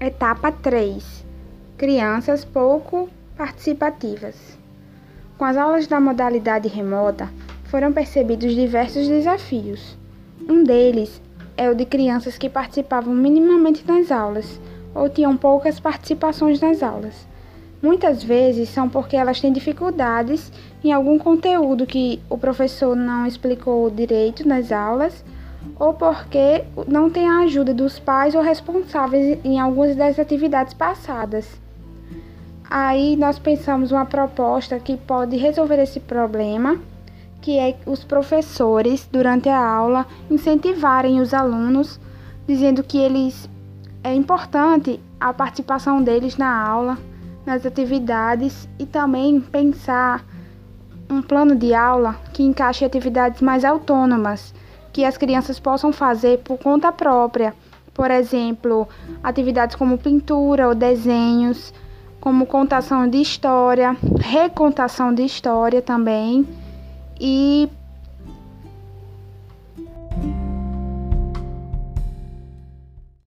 Etapa 3 Crianças pouco participativas. Com as aulas da modalidade remota, foram percebidos diversos desafios. Um deles é o de crianças que participavam minimamente nas aulas ou tinham poucas participações nas aulas. Muitas vezes são porque elas têm dificuldades em algum conteúdo que o professor não explicou direito nas aulas ou porque não tem a ajuda dos pais ou responsáveis em algumas das atividades passadas. Aí nós pensamos uma proposta que pode resolver esse problema, que é os professores durante a aula incentivarem os alunos, dizendo que eles é importante a participação deles na aula, nas atividades e também pensar um plano de aula que encaixe atividades mais autônomas que as crianças possam fazer por conta própria. Por exemplo, atividades como pintura ou desenhos, como contação de história, recontação de história também, e